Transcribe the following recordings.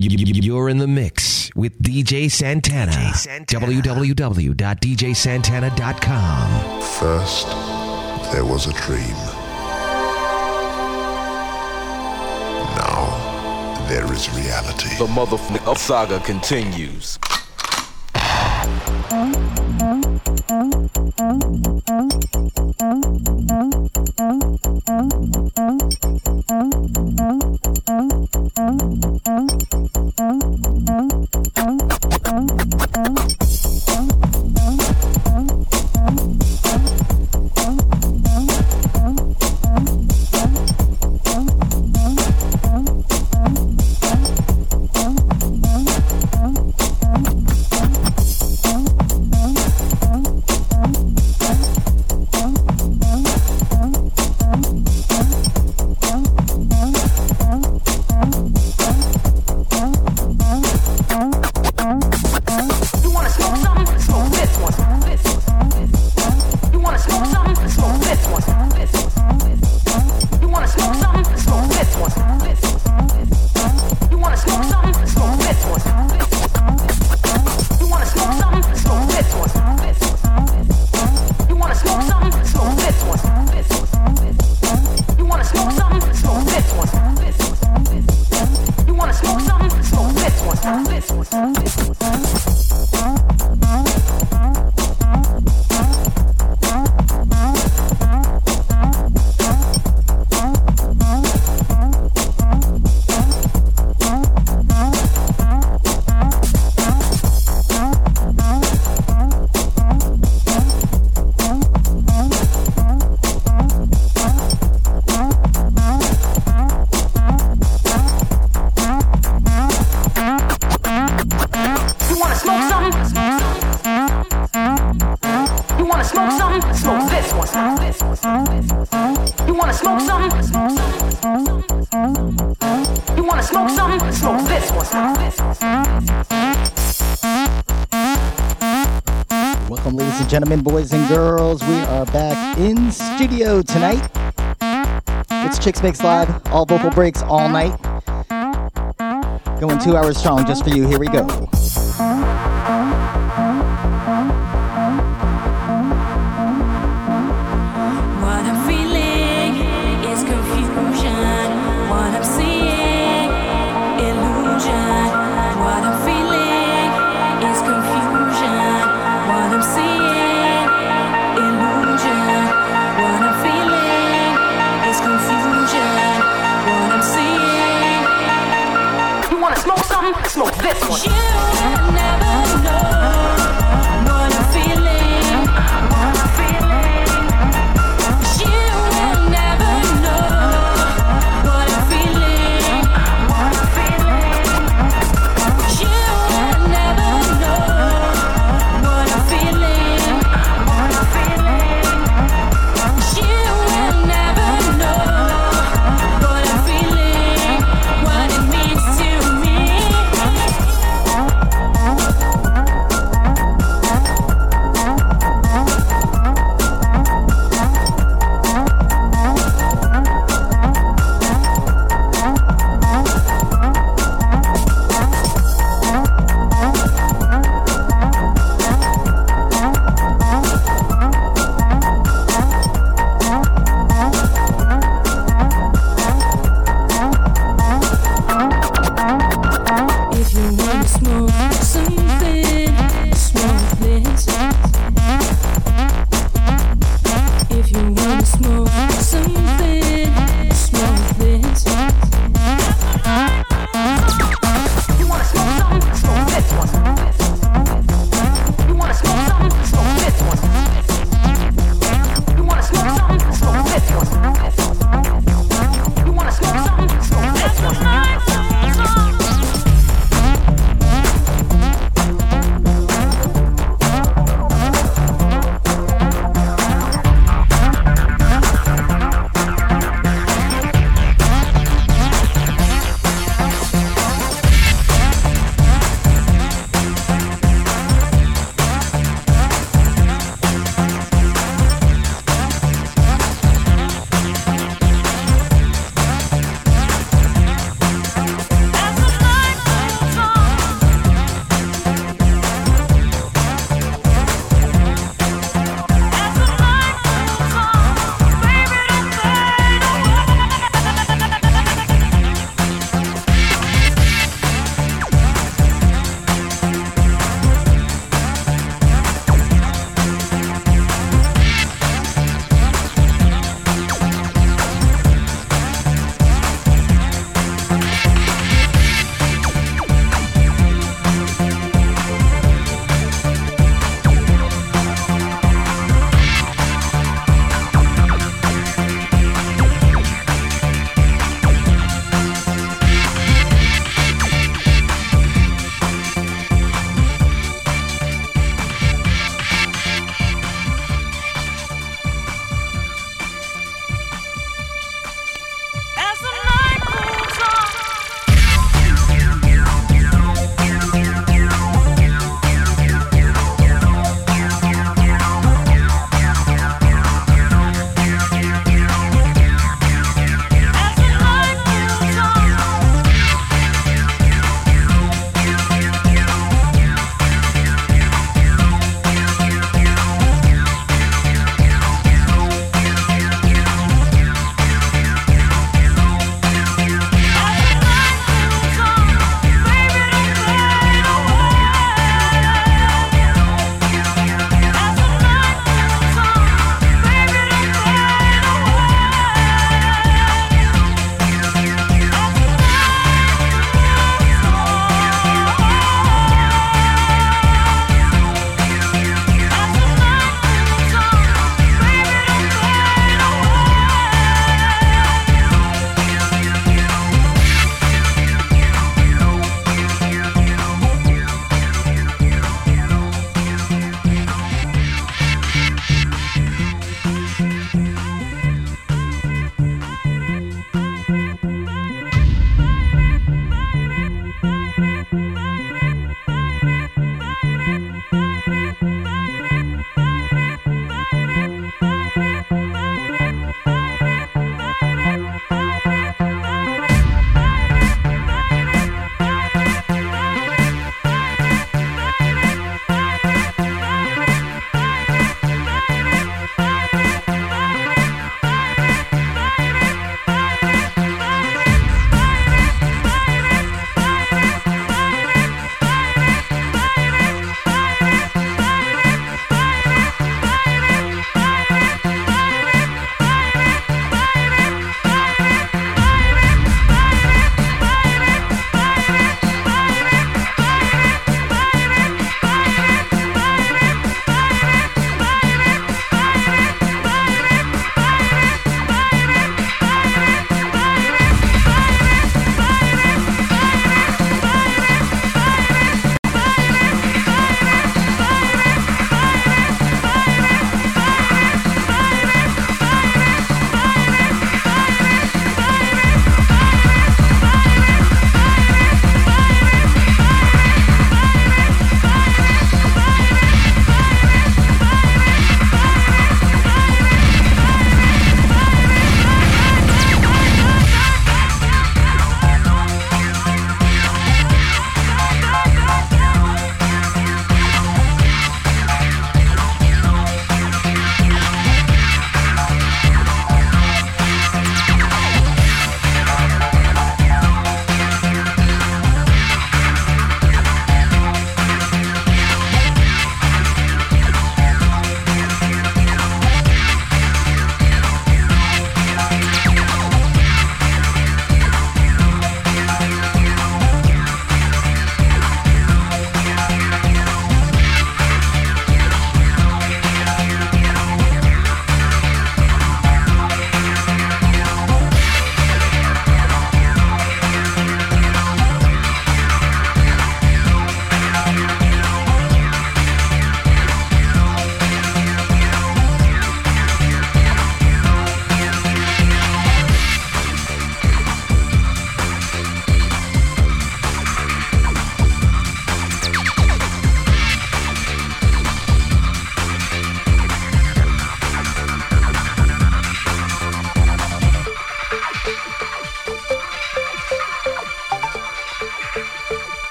You're in the mix with DJ Santana. DJ Santana. www.djsantana.com. First, there was a dream. Now, there is reality. The motherfucking saga continues. Chicks Mix Live, all vocal breaks all night. Going two hours strong just for you. Here we go.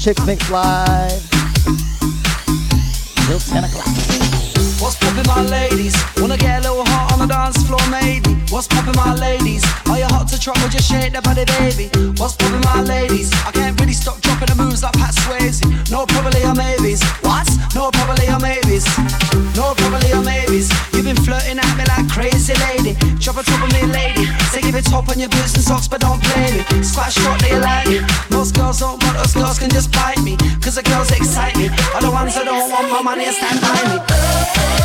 Chicks Mix Live. Till 10 o'clock. What's poppin', my ladies? Wanna get a little hot on the dance floor, maybe? What's poppin', my ladies? Are you hot to or just shake that body, baby? What's poppin', my ladies? I can't really stop dropping the moves like Pat Swayze. No, probably or maybes. What? No, probably or maybes. No, probably or maybes. A of me, lady. Say give it top on your boots and socks, but don't play me. Squash shot, they like it. Most girls don't want us, girls can just bite me. Cause the girls excite me. Are the ones that don't want my money and stand by me.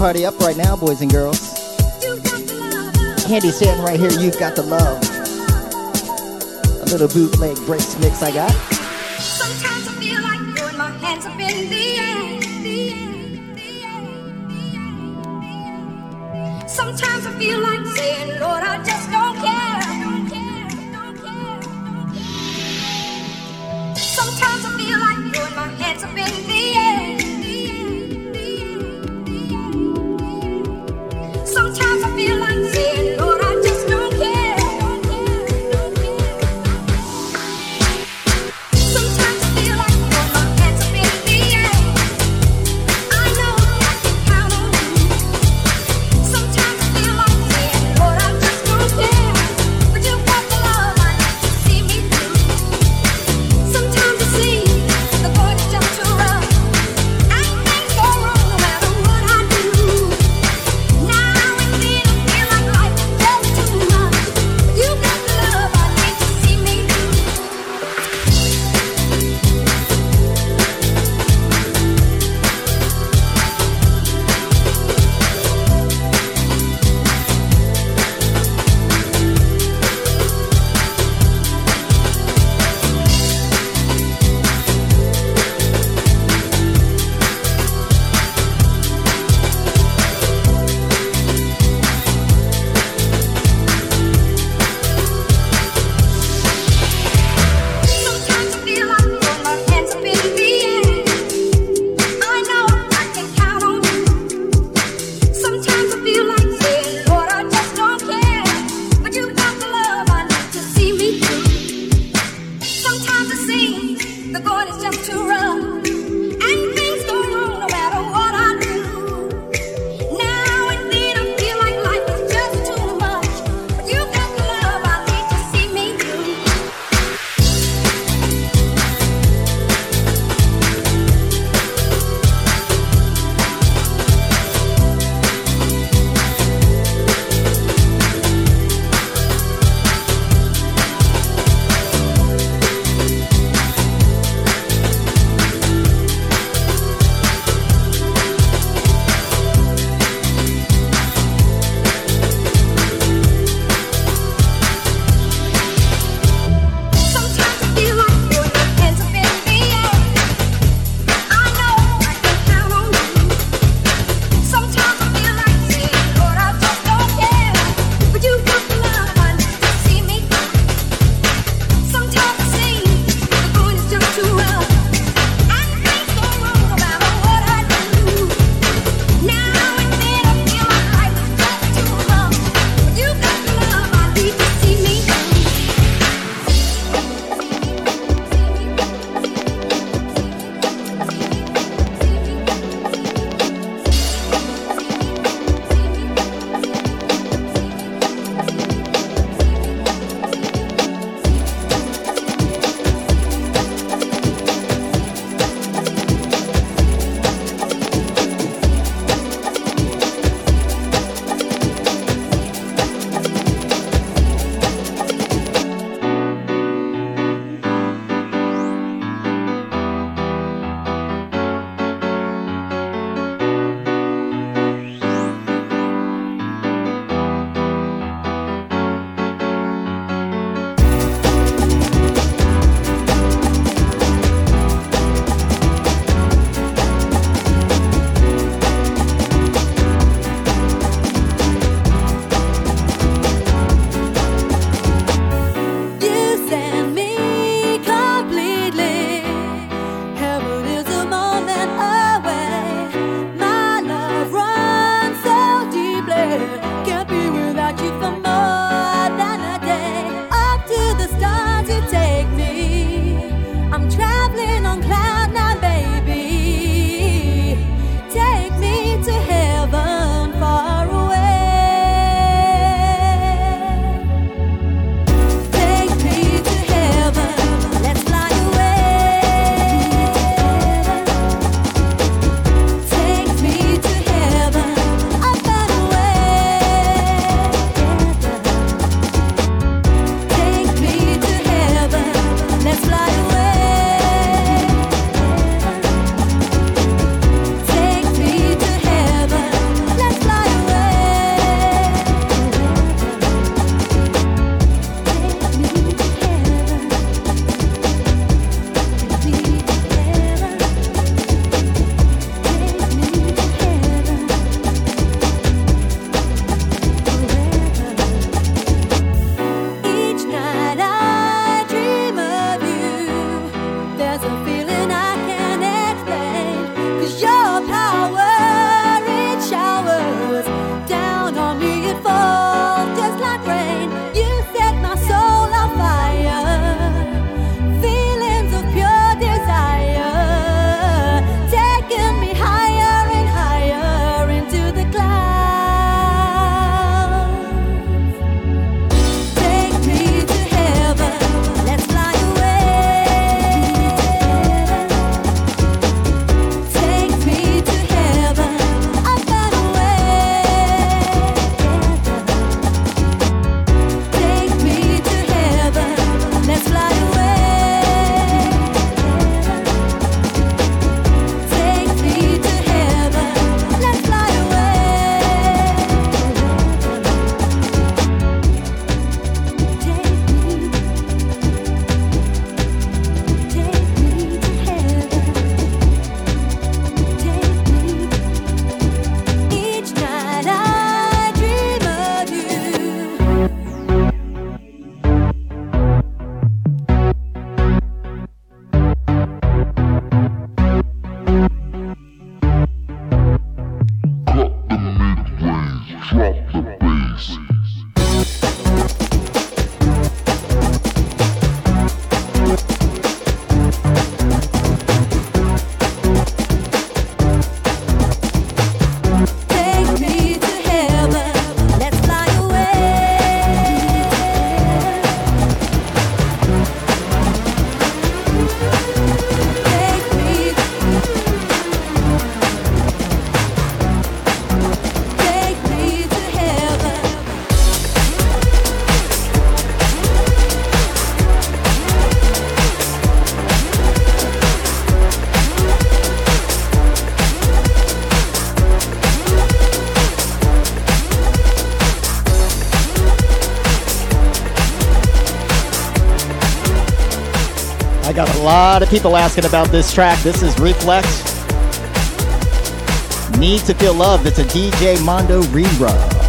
party up right now, boys and girls. Candi Staton right here, you've got the love. A little bootleg breaks mix I got. Lot of people asking about this track. This is Reflex. Need to Feel Love. It's a DJ Mondo rerun.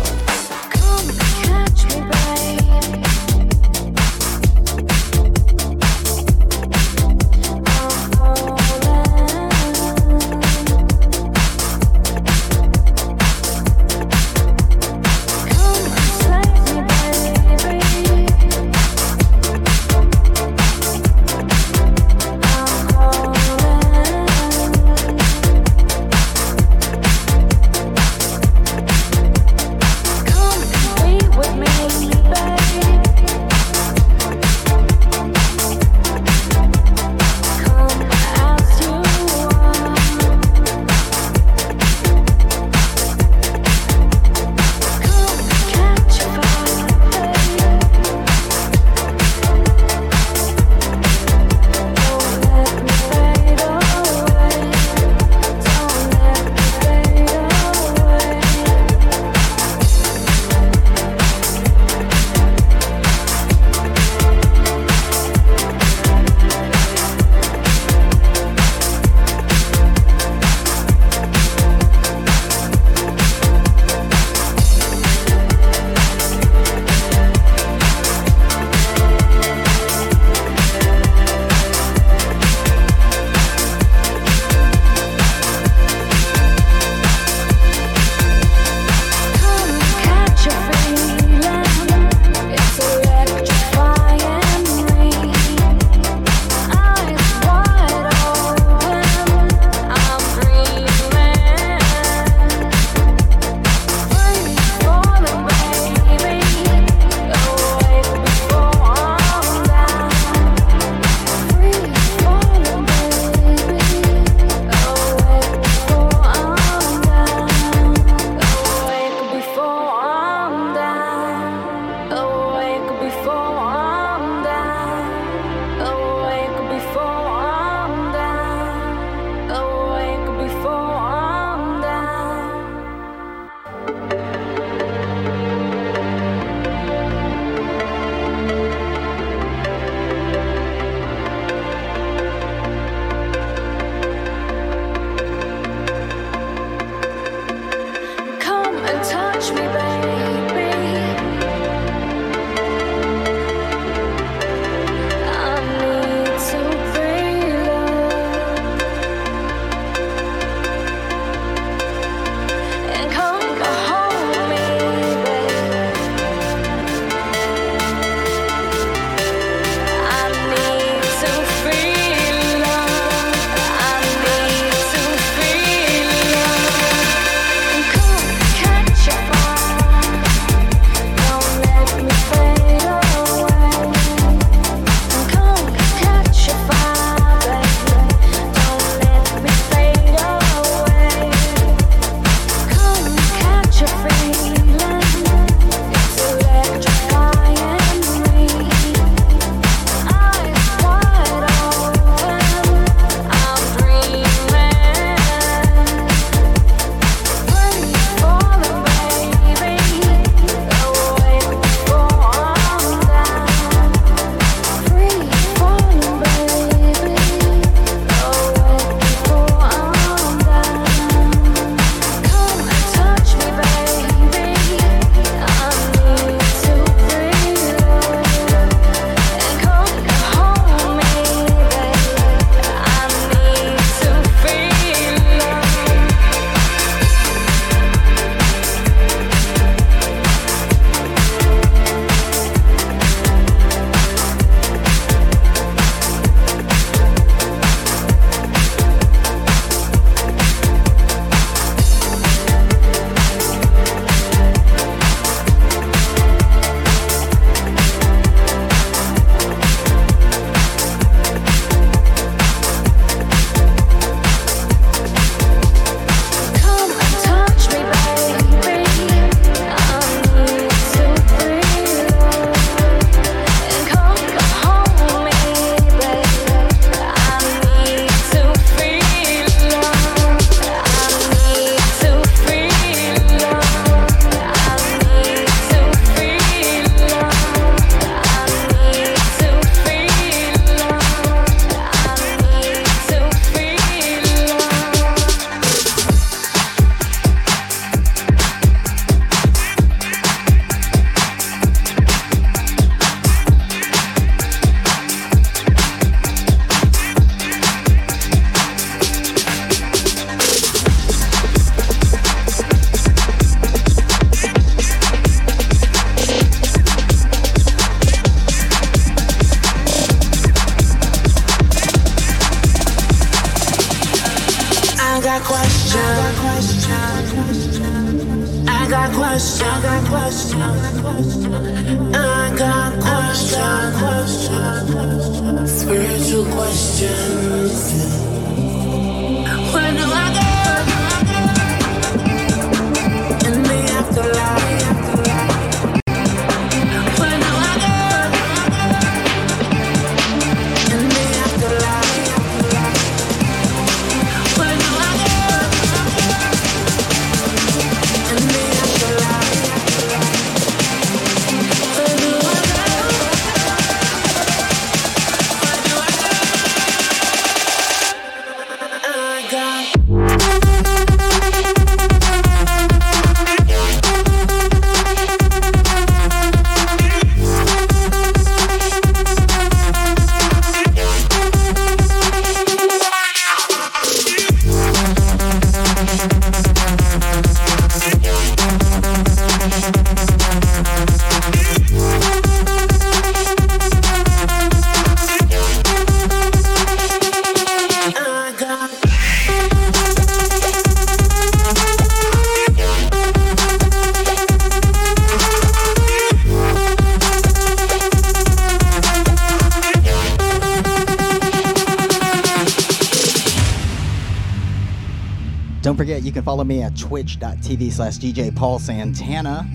Me at twitch.tv slash DJ Paul Santana.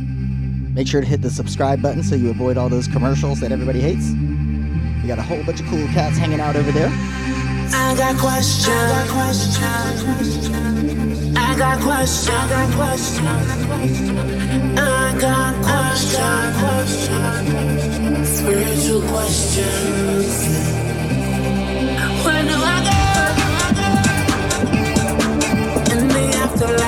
Make sure to hit the subscribe button so you avoid all those commercials that everybody hates. We got a whole bunch of cool cats hanging out over there. I got questions. I got questions. I got questions. I got questions. I got questions. Spiritual questions. Where do I go? In the afterlife.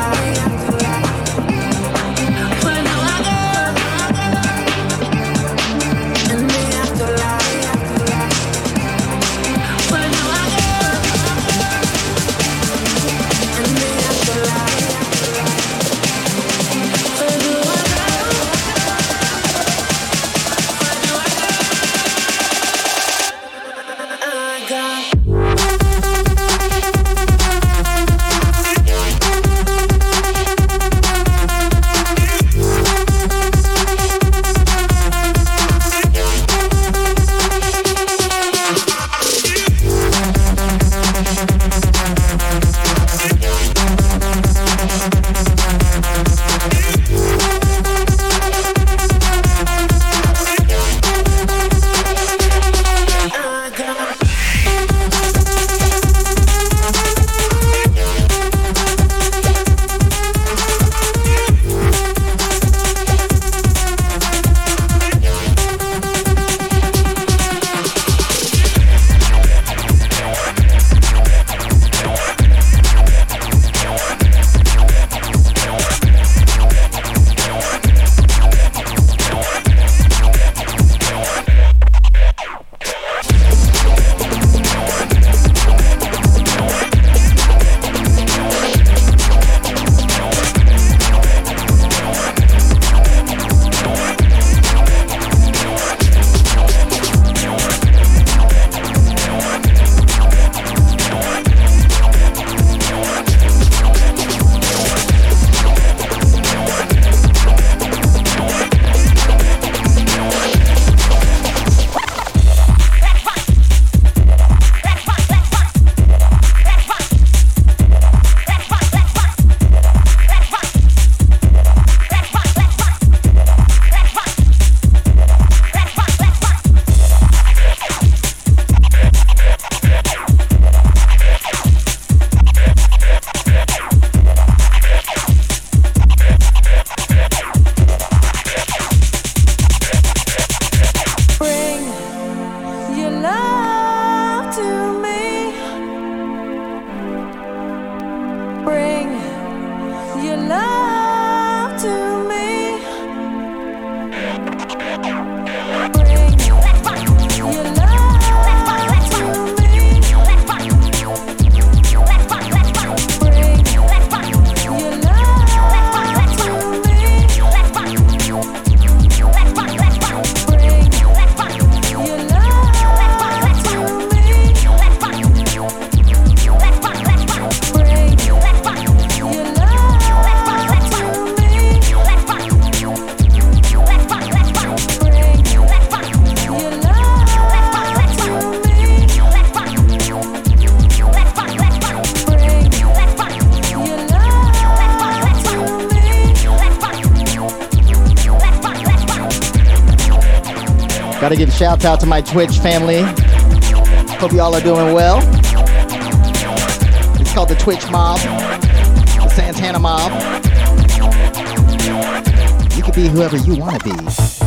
Shouts out to my Twitch family. Hope y'all are doing well. It's called the Twitch Mob, the Santana Mob. You could be whoever you want to be.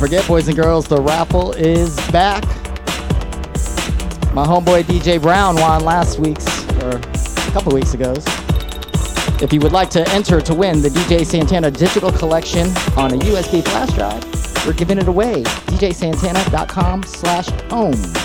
Forget, boys and girls, the raffle is back. My homeboy DJ Brown won last week's, or a couple weeks ago's. If you would like to enter to win the DJ Santana digital collection on a USB flash drive, we're giving it away. DJSantana.com slash home.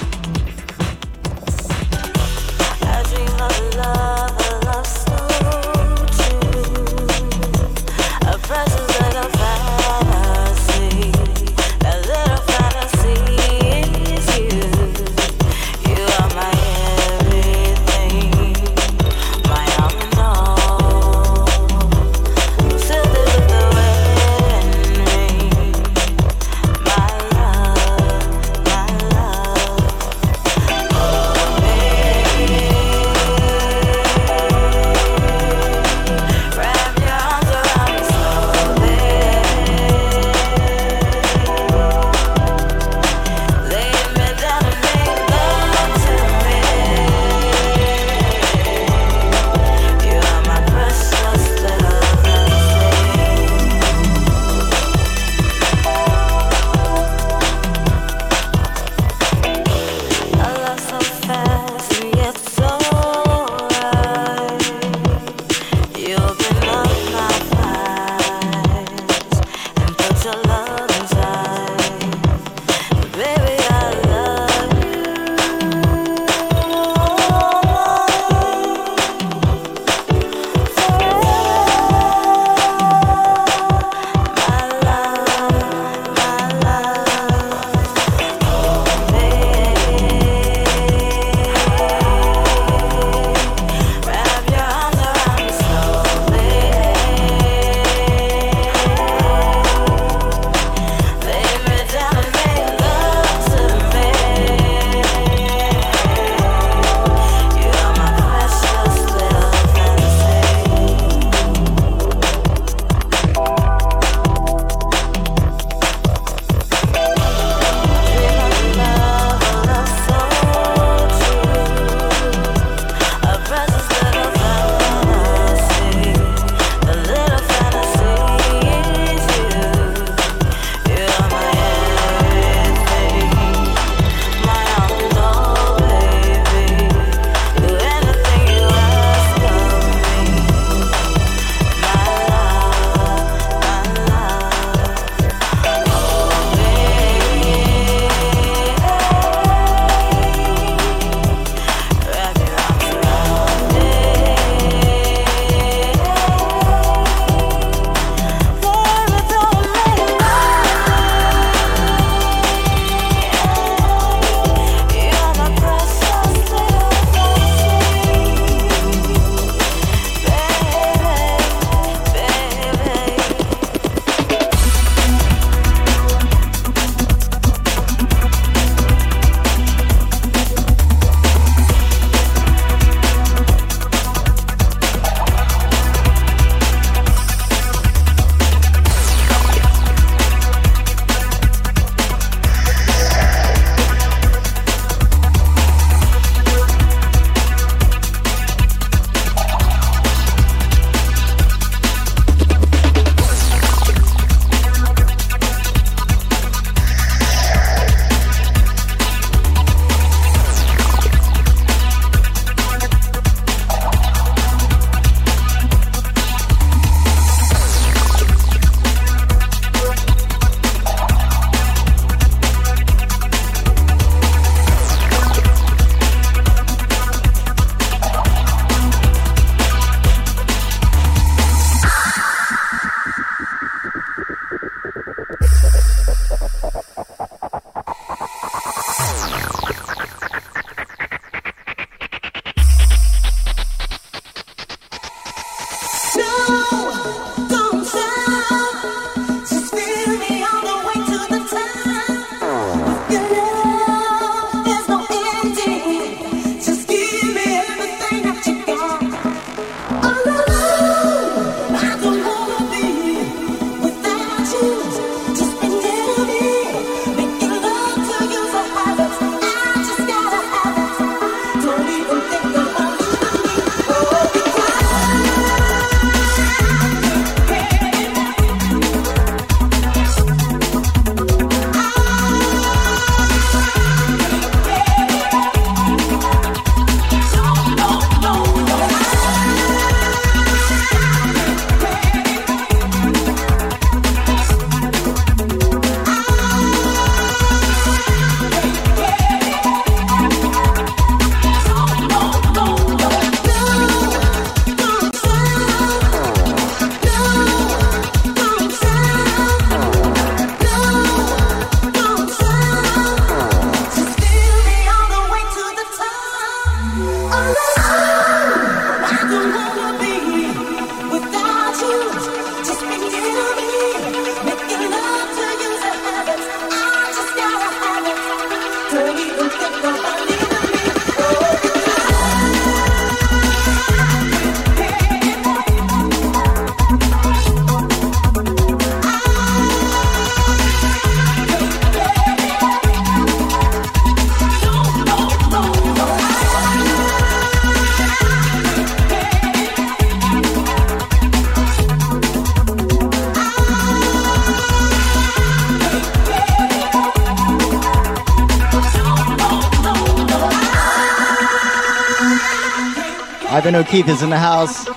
Ivan O'Keefe is in the house.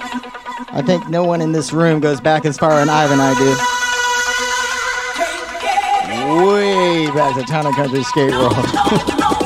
I think no one in this room goes back as far as Ivan and I do. Way back to Town and Country Skate World.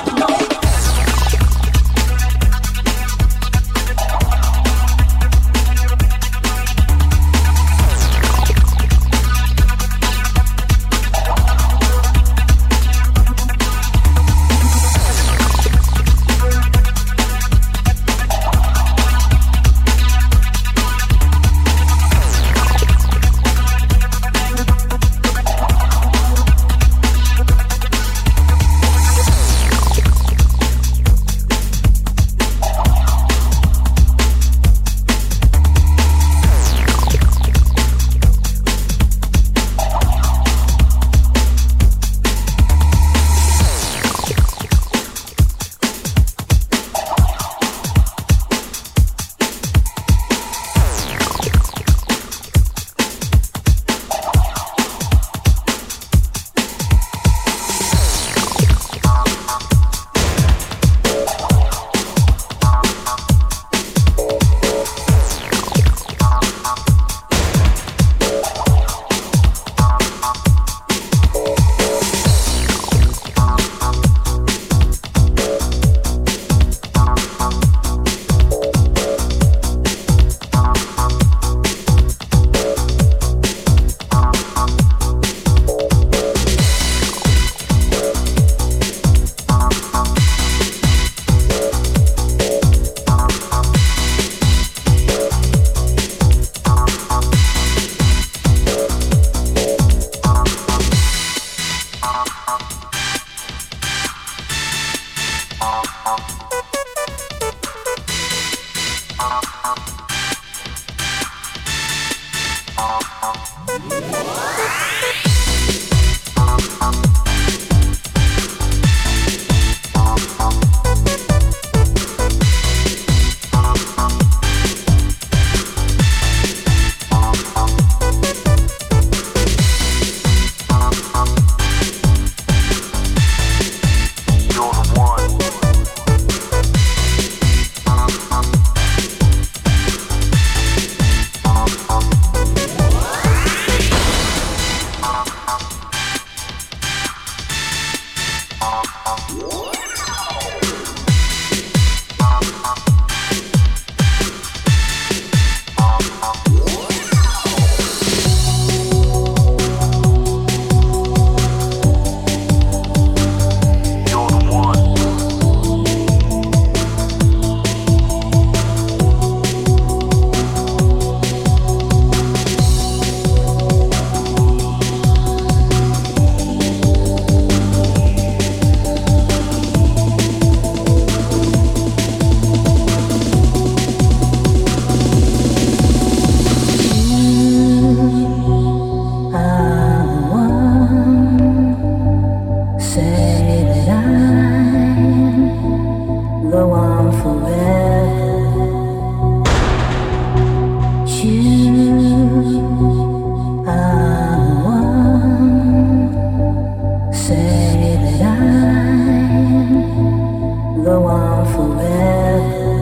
For forever.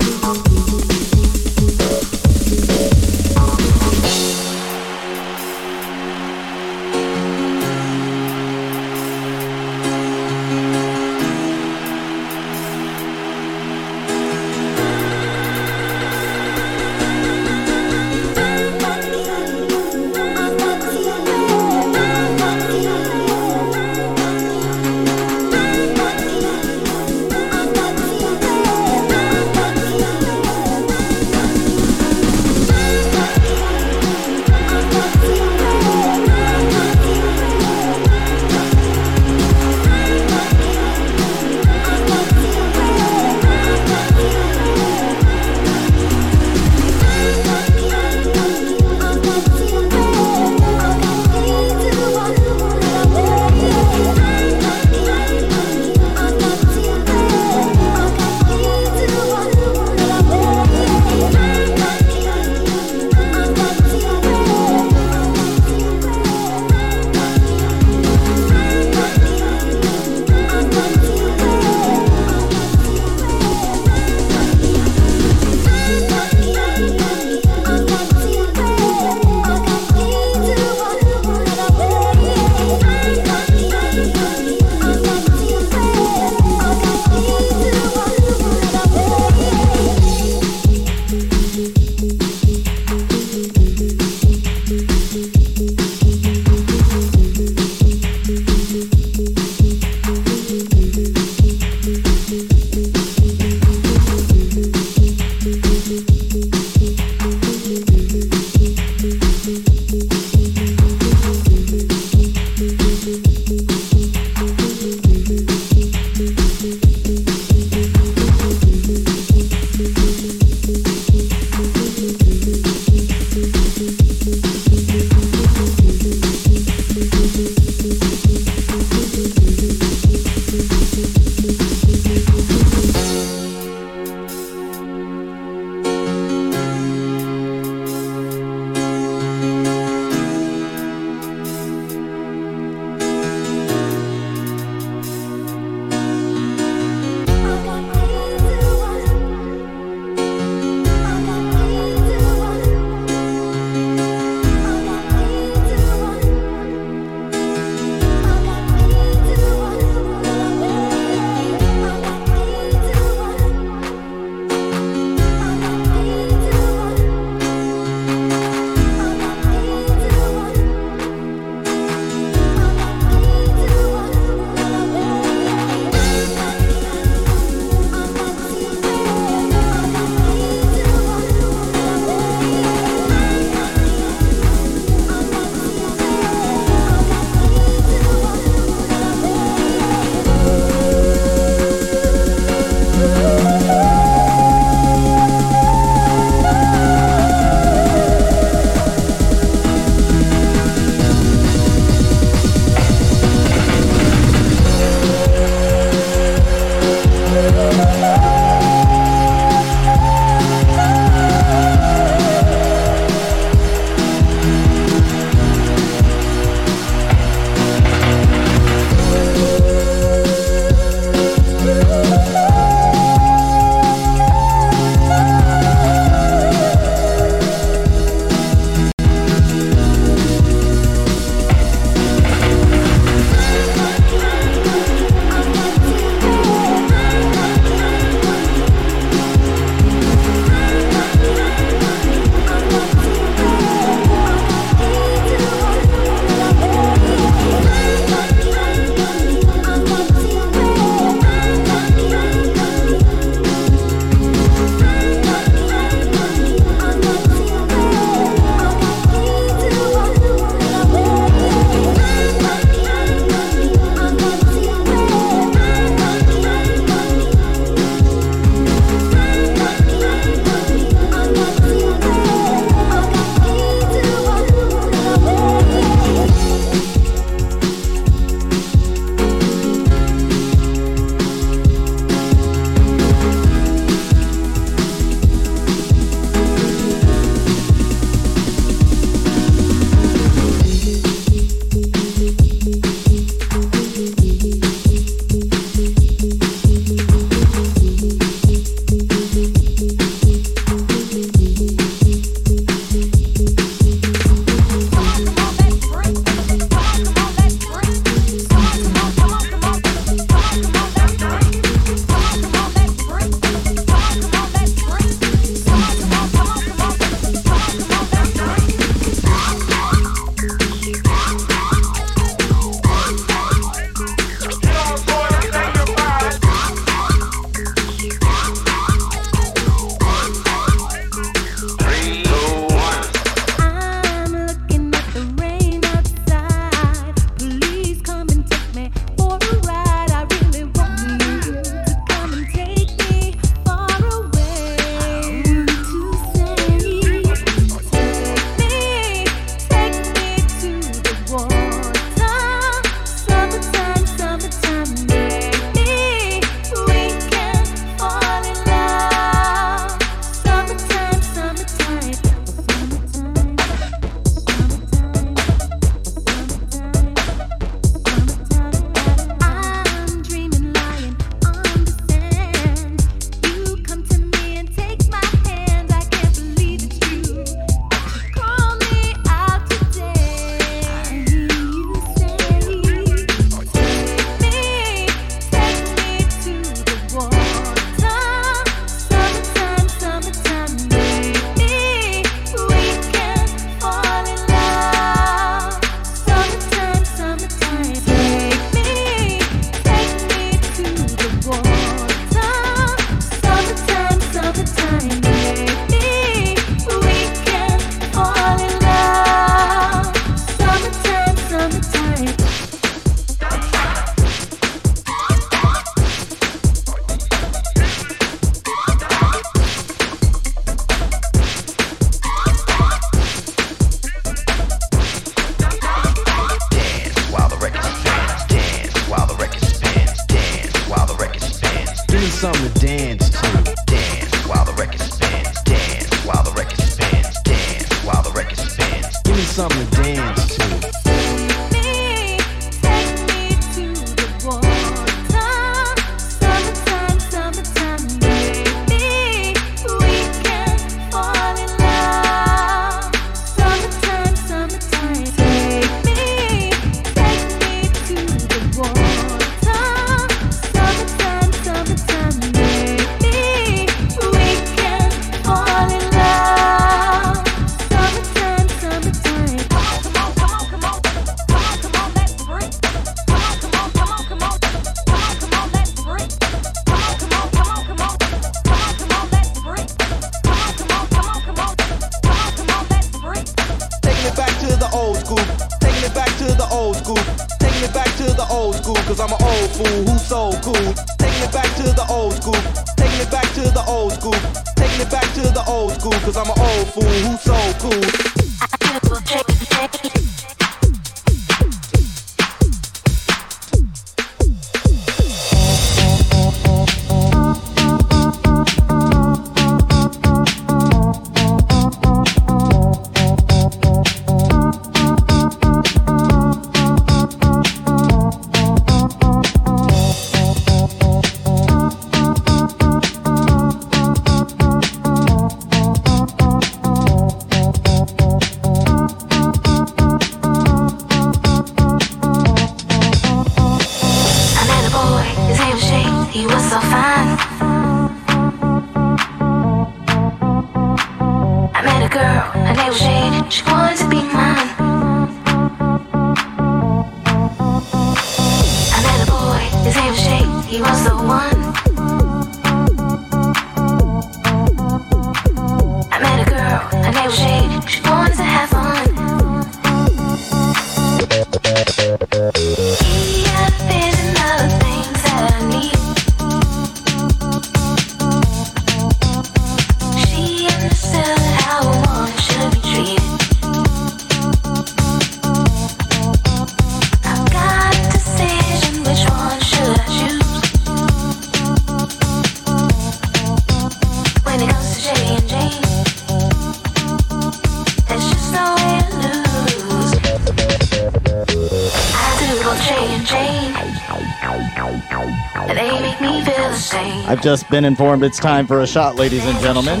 been informed it's time for a shot, ladies and gentlemen.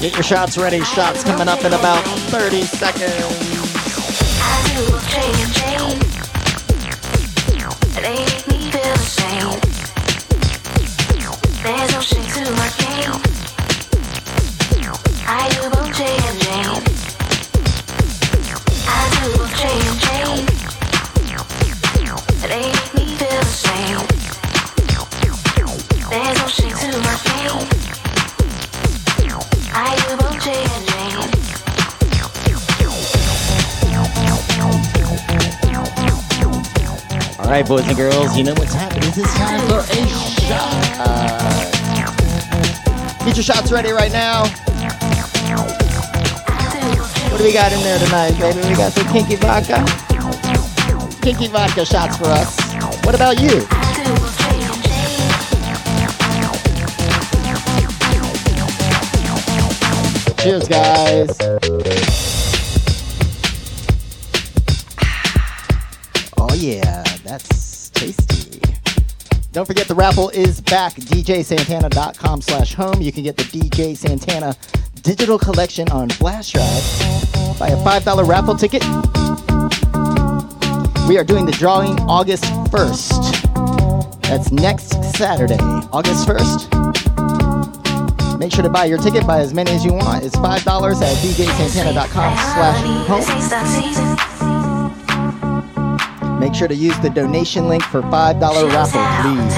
Get your shots ready. Shots coming up in about 30 seconds. boys and girls, you know what's happening. It's time for a shot. Get your shots ready right now. What do we got in there tonight, baby? We got some kinky vodka. Kinky vodka shots for us. What about you? Cheers, guys. Don't forget the raffle is back. DJSantana.com slash home. You can get the DJ Santana digital collection on Flash Drive by a $5 raffle ticket. We are doing the drawing August 1st. That's next Saturday, August 1st. Make sure to buy your ticket, buy as many as you want. It's $5 at DJSantana.com slash home make sure to use the donation link for $5 raffle, please.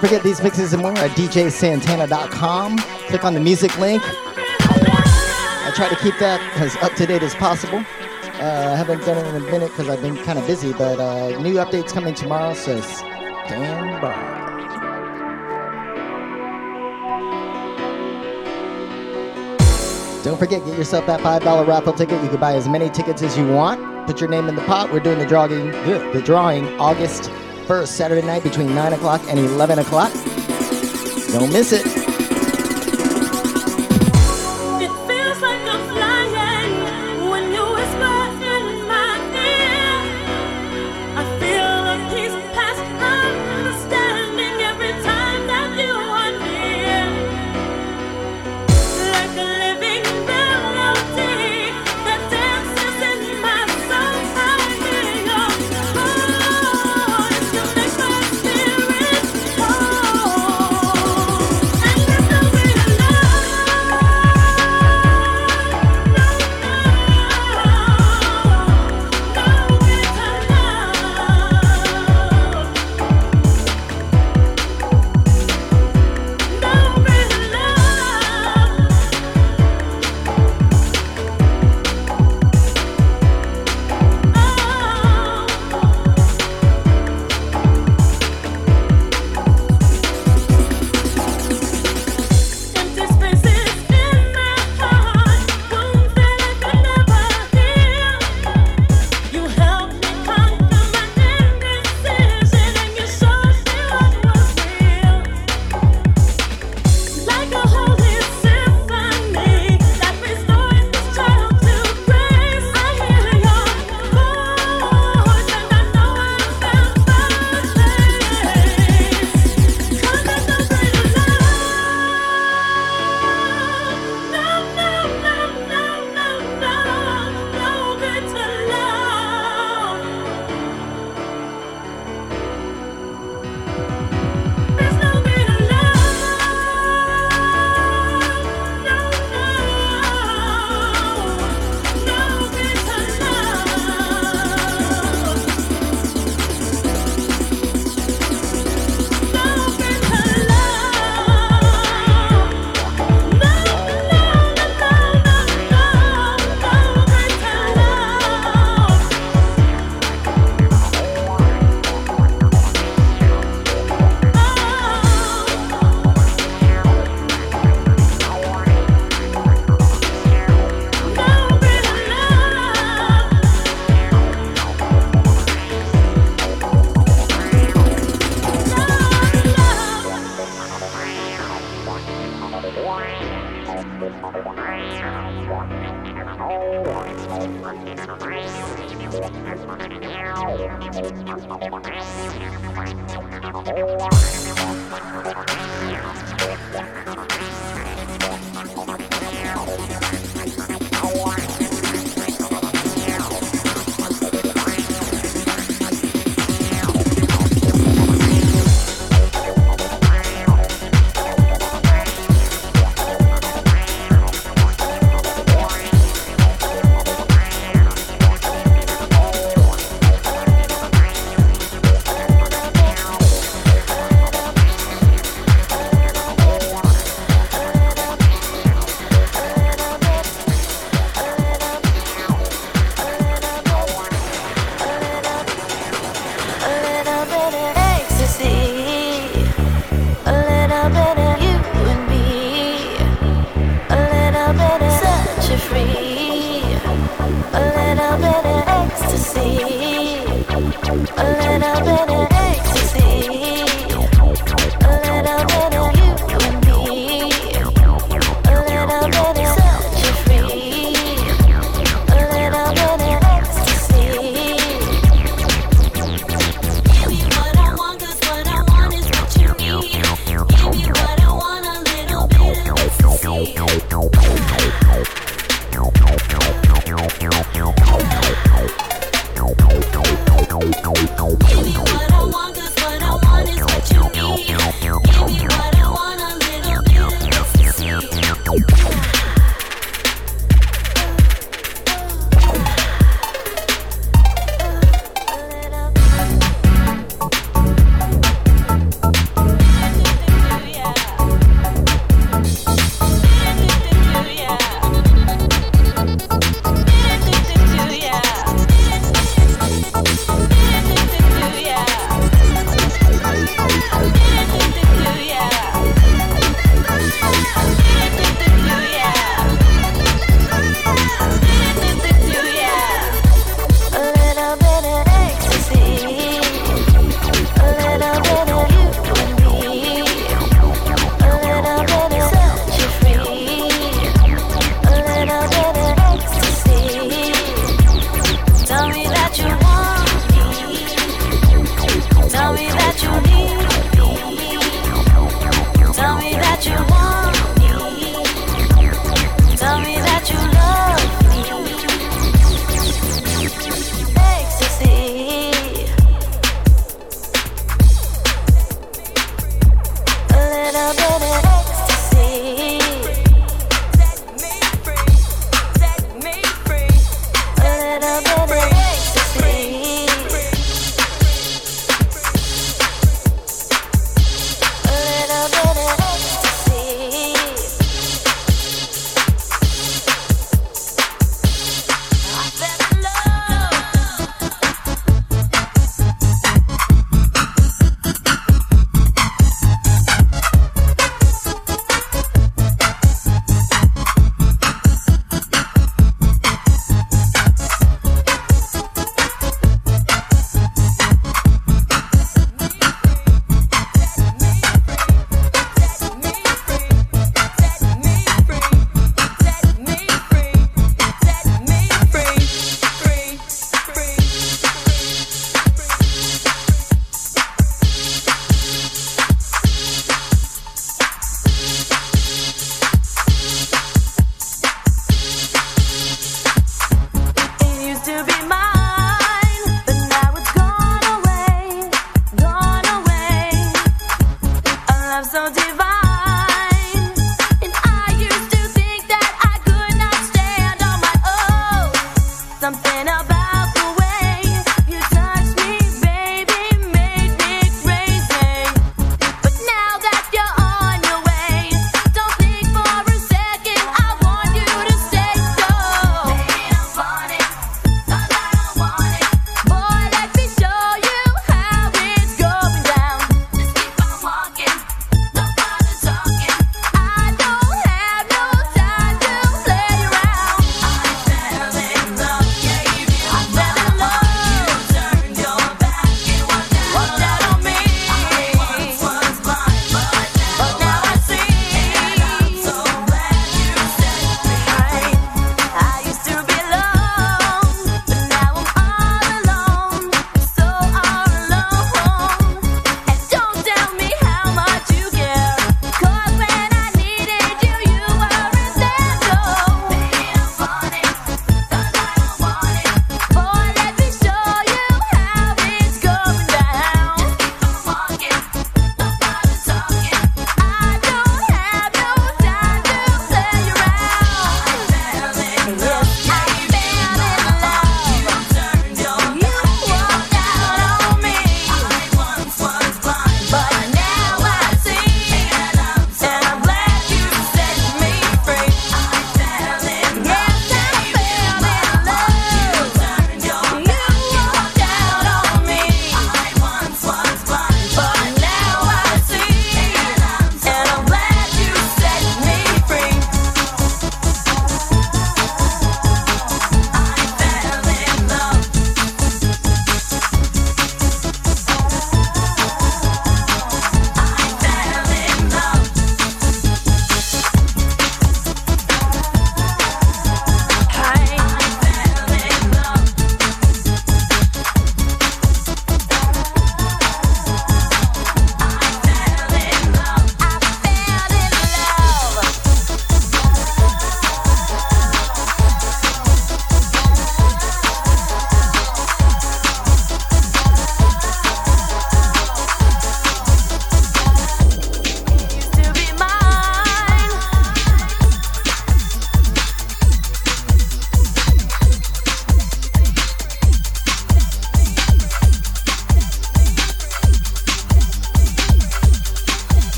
Don't forget these mixes and more at djsantana.com. Click on the music link. I try to keep that as up to date as possible. Uh, I haven't done it in a minute because I've been kind of busy, but uh, new updates coming tomorrow, so stand by. Don't forget, get yourself that $5 raffle ticket. You can buy as many tickets as you want. Put your name in the pot. We're doing the drawing, the drawing August 1st, Saturday night between 9 o'clock and 11 o'clock. Don't miss. It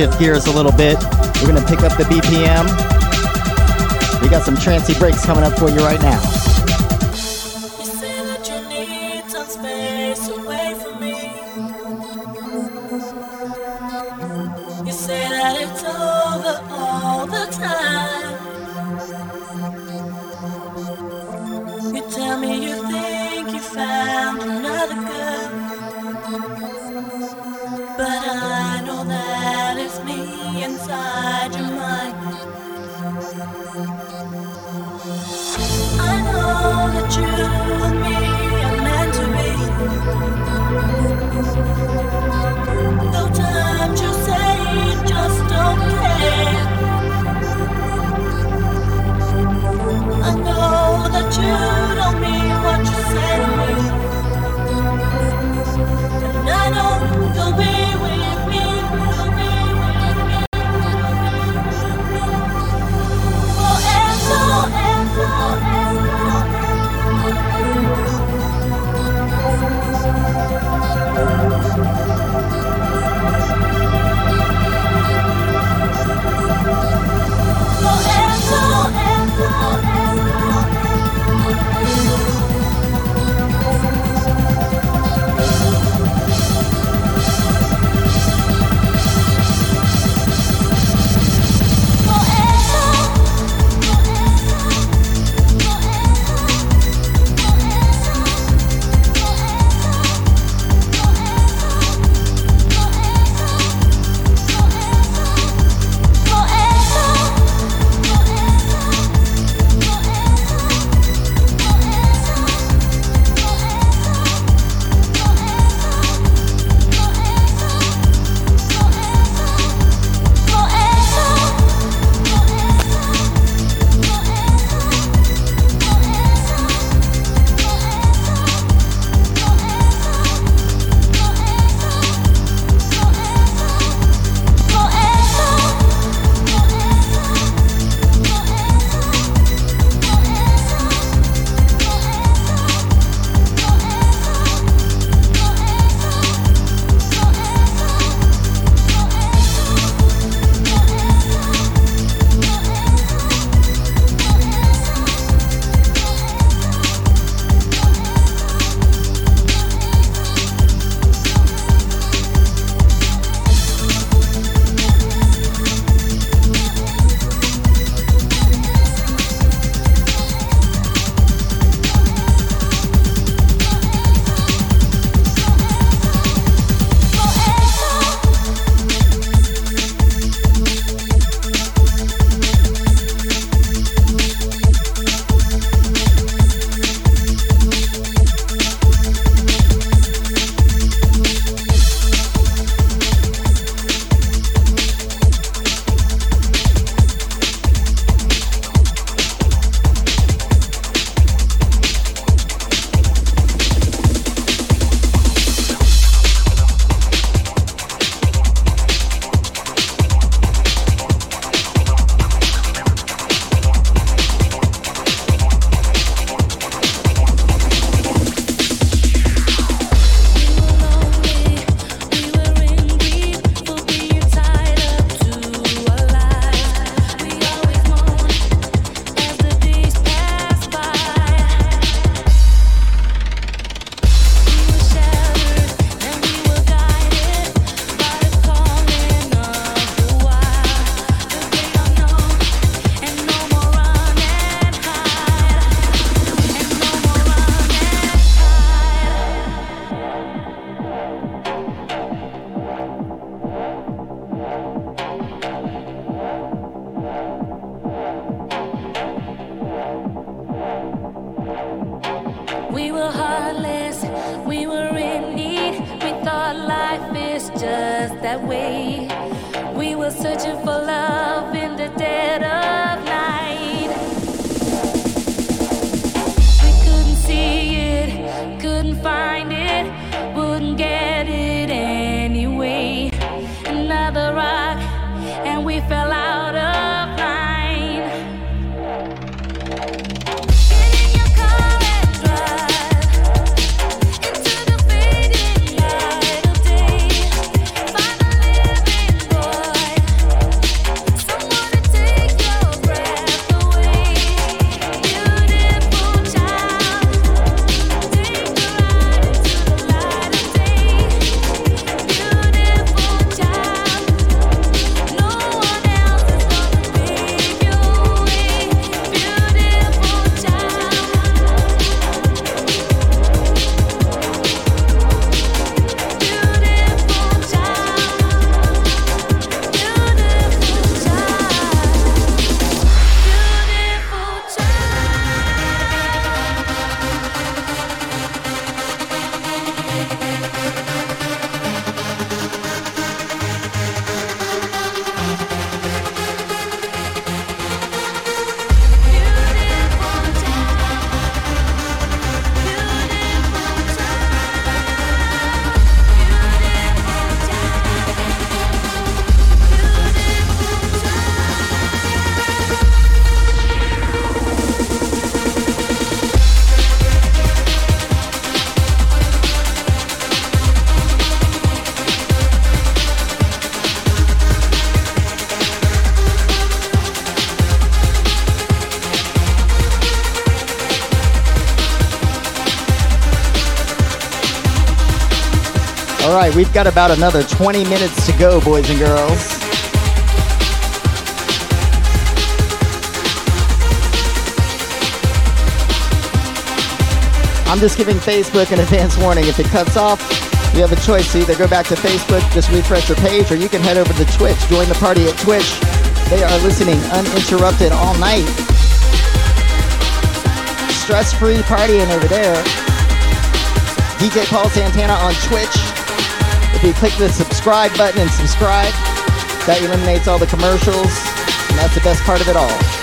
shift gears a little bit. We're going to pick up the BPM. We got some trancy breaks coming up for you right now. inside you. We've got about another 20 minutes to go, boys and girls. I'm just giving Facebook an advance warning. If it cuts off, you have a choice to either go back to Facebook, just refresh your page, or you can head over to Twitch. Join the party at Twitch. They are listening uninterrupted all night. Stress free partying over there. DJ Paul Santana on Twitch. If you click the subscribe button and subscribe, that eliminates all the commercials, and that's the best part of it all.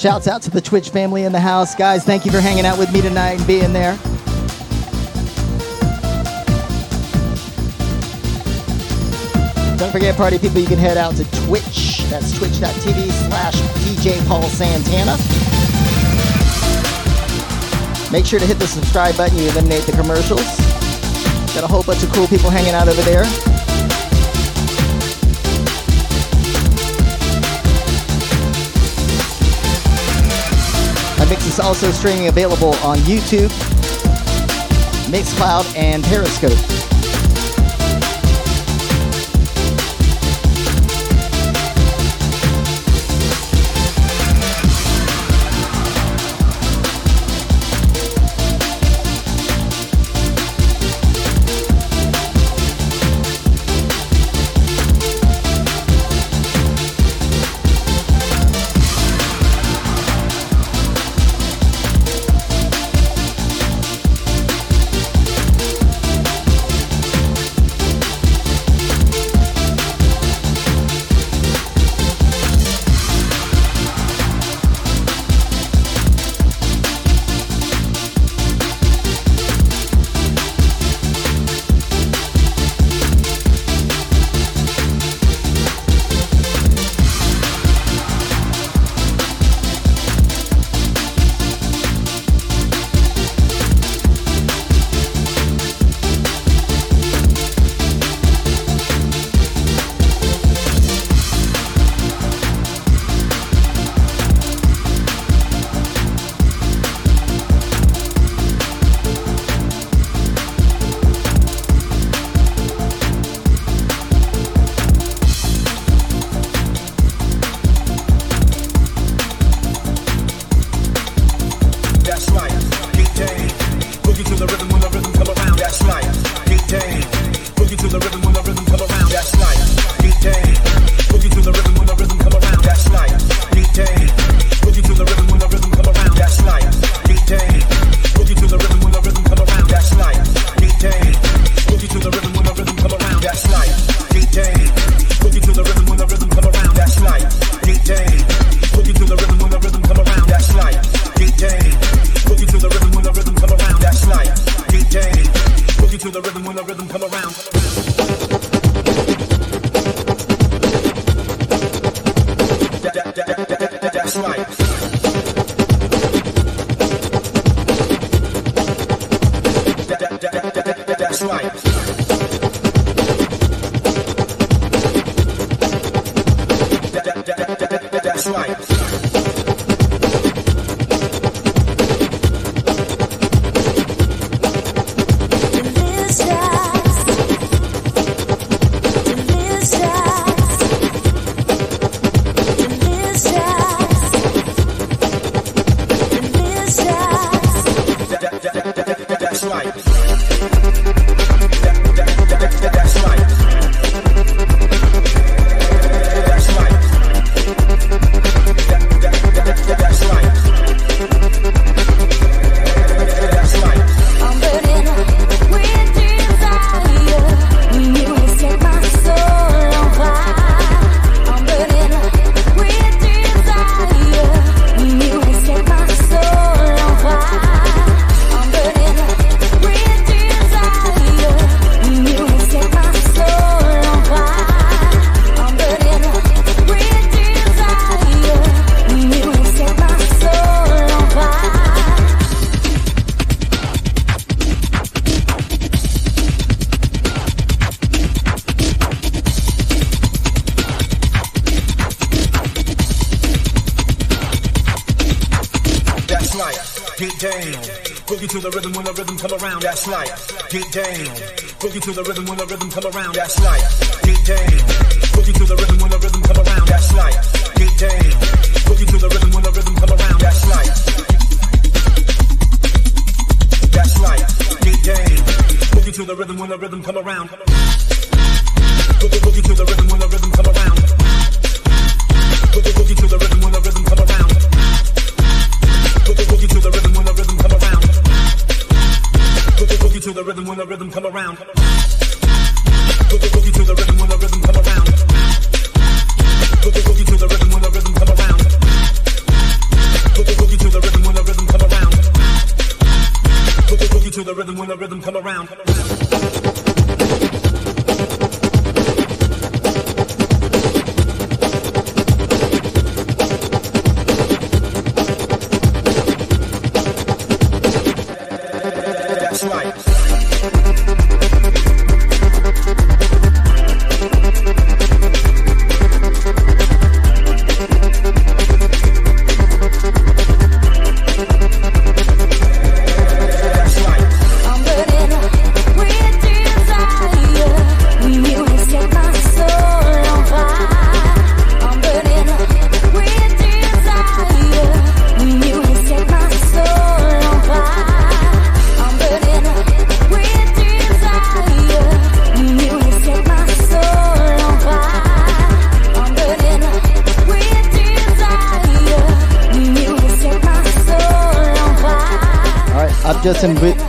Shouts out to the Twitch family in the house. Guys, thank you for hanging out with me tonight and being there. Don't forget, party people, you can head out to Twitch. That's twitch.tv slash DJ Paul Santana. Make sure to hit the subscribe button. You eliminate the commercials. Got a whole bunch of cool people hanging out over there. Mix is also streaming available on YouTube, Mixcloud, and Periscope. To the rhythm when the rhythm come around. That's right. Get down. Boogie to the rhythm when the rhythm come around. That's right. Get down. Boogie to the rhythm when the rhythm come around. That's right. That's right. Get down. Boogie to the rhythm when the rhythm come around. Boogie boogie to the rhythm when the rhythm come around. Boogie boogie to the rhythm when the rhythm come around. Boogie boogie to the rhythm when the rhythm come around. Boogie boogie to the rhythm when the rhythm come around.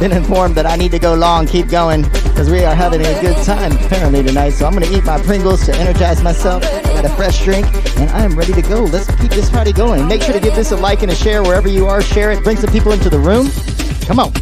Been informed that I need to go long. Keep going because we are having a good time apparently tonight. So I'm going to eat my Pringles to energize myself. I got a fresh drink and I am ready to go. Let's keep this party going. Make sure to give this a like and a share wherever you are. Share it. Bring some people into the room. Come on.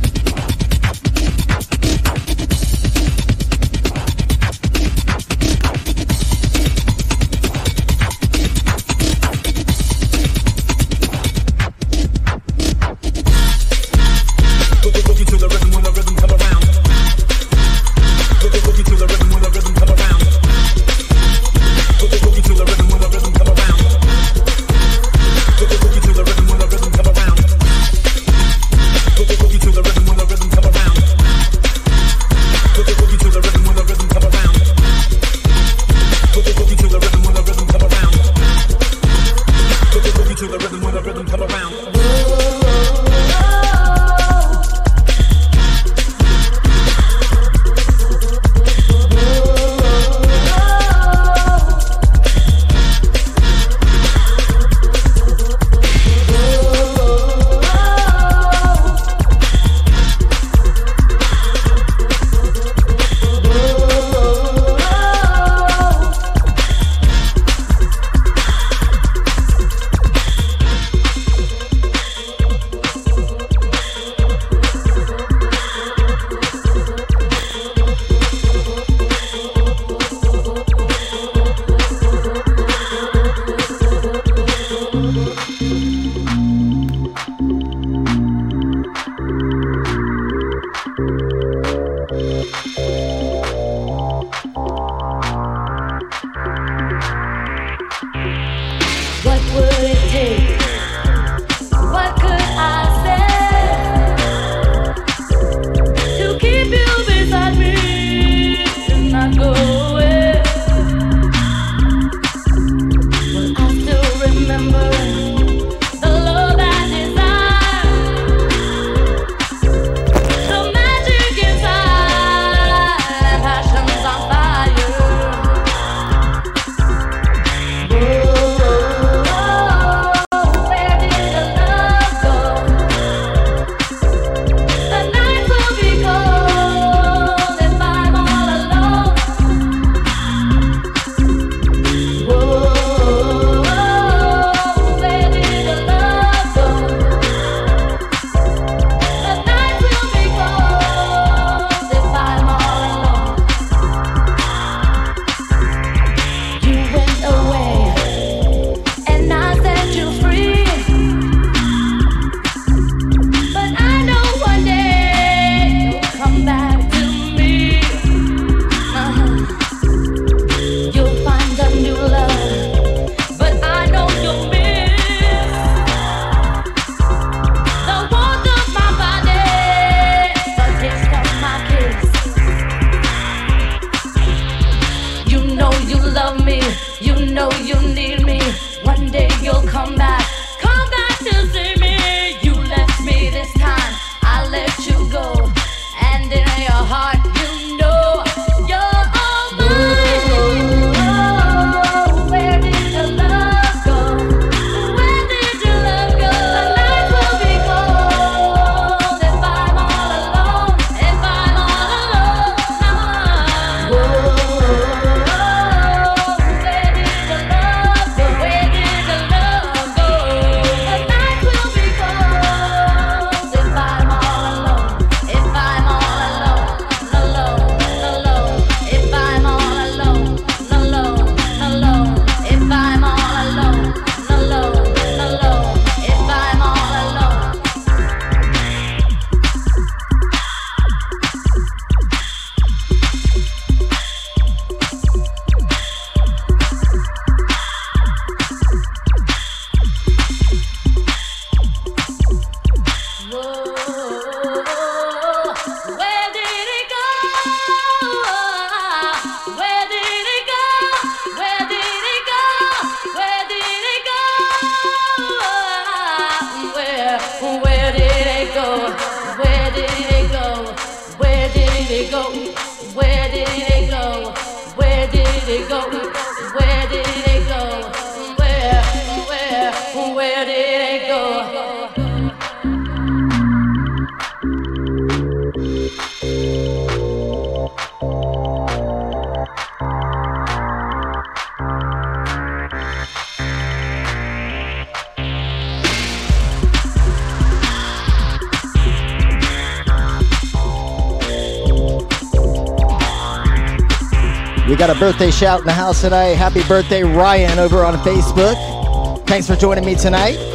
Shout in the house tonight. Happy birthday, Ryan, over on Facebook. Thanks for joining me tonight.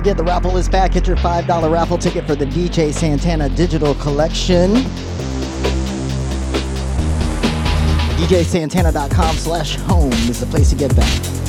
Forget the raffle is back. Get your $5 raffle ticket for the DJ Santana Digital Collection. DJSantana.com slash home is the place to get back.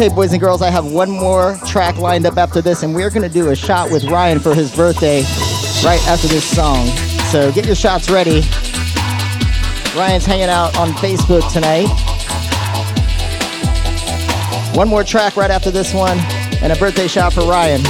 Okay, boys and girls, I have one more track lined up after this, and we're to do a shot with Ryan for his birthday right after this song. So get your shots ready. Ryan's hanging out on Facebook tonight. One more track right after this one, and a birthday shot for Ryan.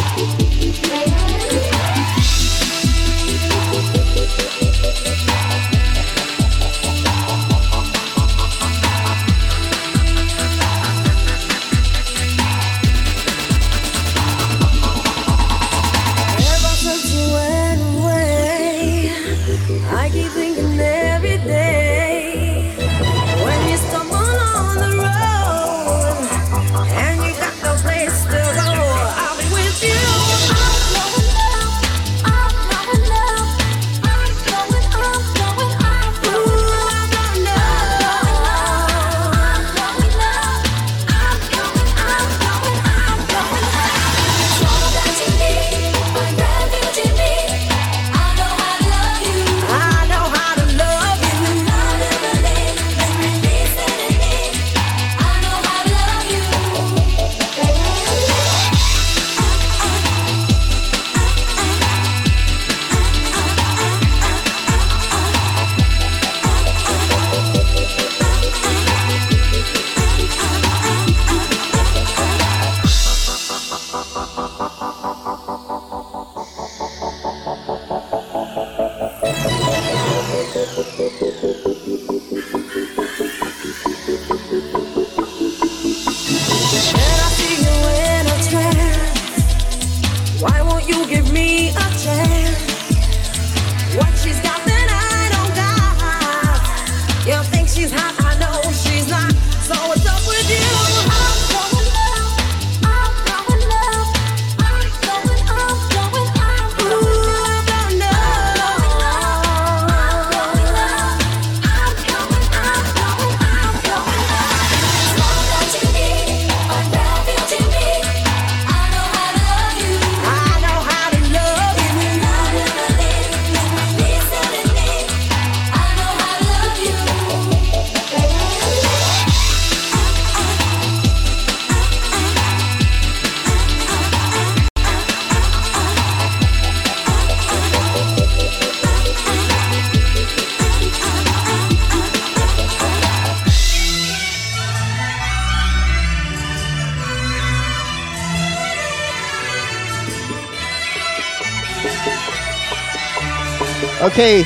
Okay,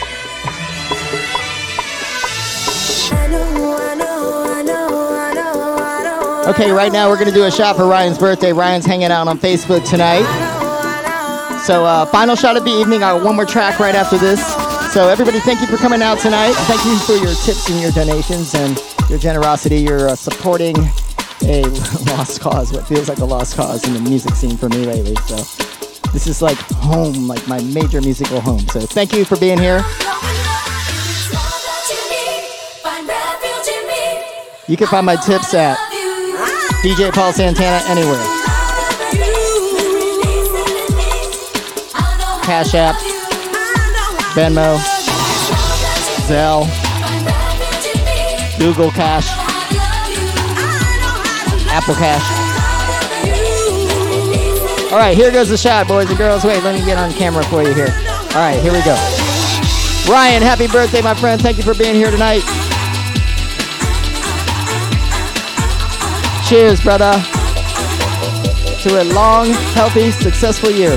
okay, right now we're going to do a shot for Ryan's birthday. Ryan's hanging out on Facebook tonight. So, uh, final shot of the evening. I one more track right after this. So, everybody, thank you for coming out tonight. Thank you for your tips and your donations and your generosity. You're uh, supporting a lost cause, what feels like a lost cause in the music scene for me lately. So, this is like home, like my major musical home. So, thank you for being here. You can find my tips at DJ Paul Santana anywhere. Cash App, Venmo, Zelle, Google Cash, Apple Cash. All right, here goes the shot, boys and girls. Wait, let me get on camera for you here. All right, here we go. Ryan, happy birthday, my friend. Thank you for being here tonight. Cheers, brother. To a long, healthy, successful year.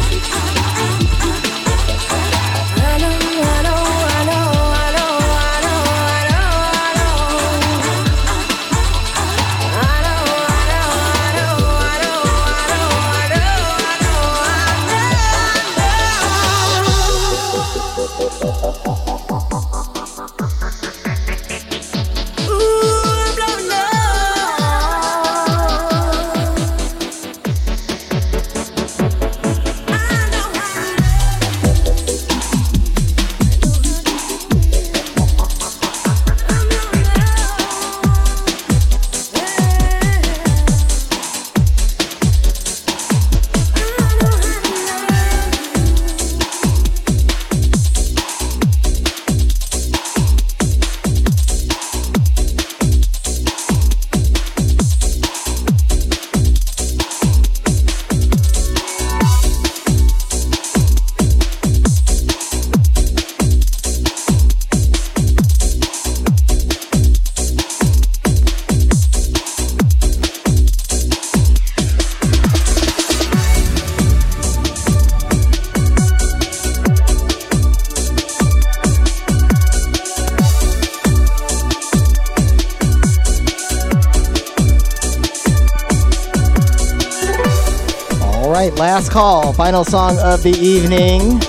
Final song of the evening.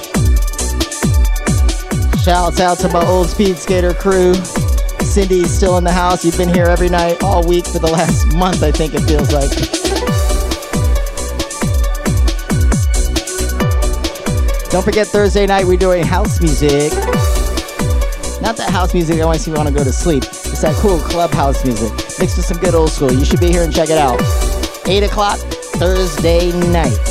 Shouts out to my old speed skater crew. Cindy's still in the house. You've been here every night, all week for the last month, I think it feels like. Don't forget Thursday night we're doing house music. Not that house music that makes you want to go to sleep. It's that cool clubhouse music mixed with some good old school. You should be here and check it out. 8 o'clock Thursday nights.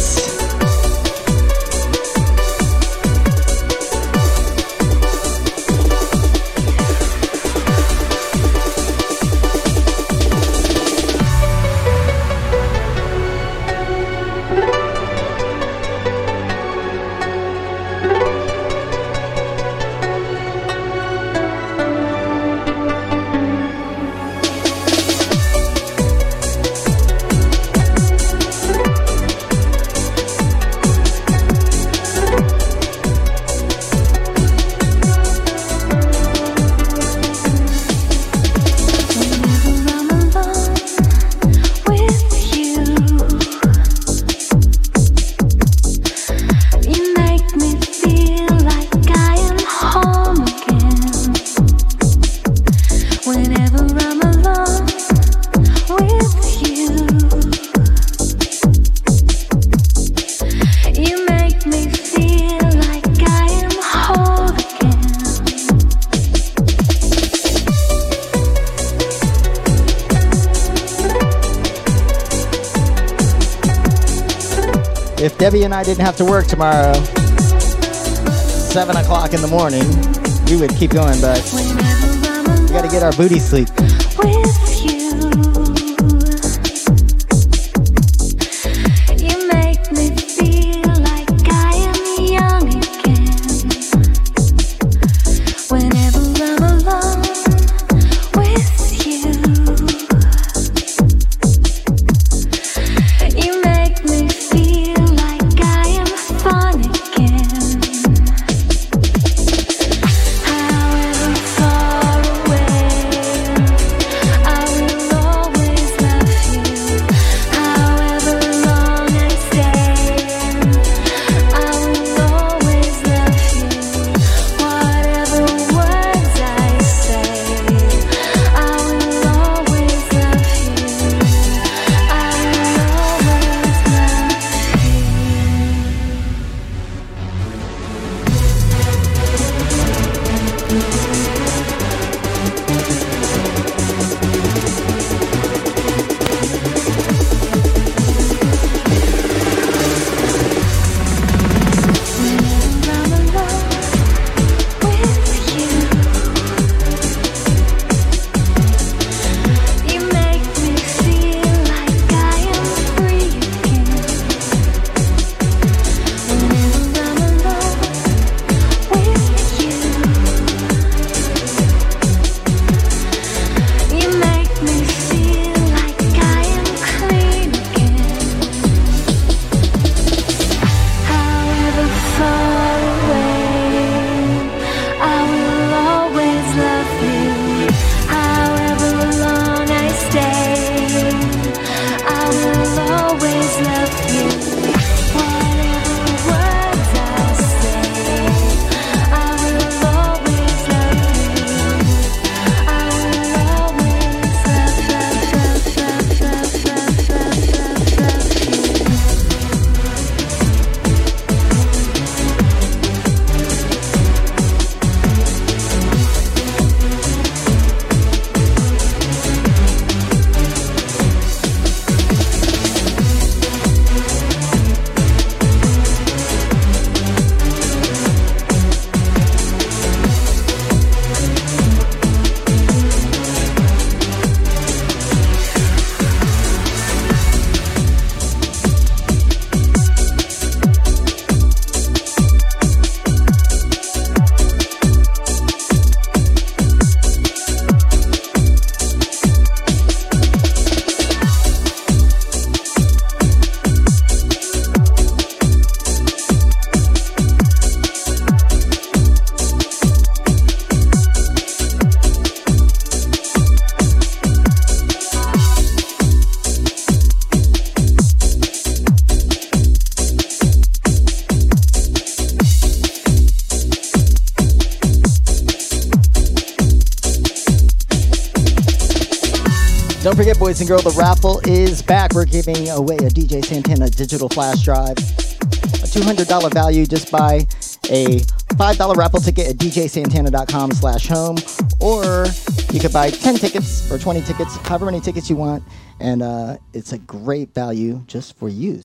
And I didn't have to work tomorrow, 7 o'clock in the morning, we would keep going, but we gotta get our booty sleep. Boys and girls, the raffle is back. We're giving away a DJ Santana digital flash drive, a $200 value. Just buy a $5 raffle ticket at djsantana.com slash home, or you could buy 10 tickets or 20 tickets, however many tickets you want, and uh, it's a great value just for you.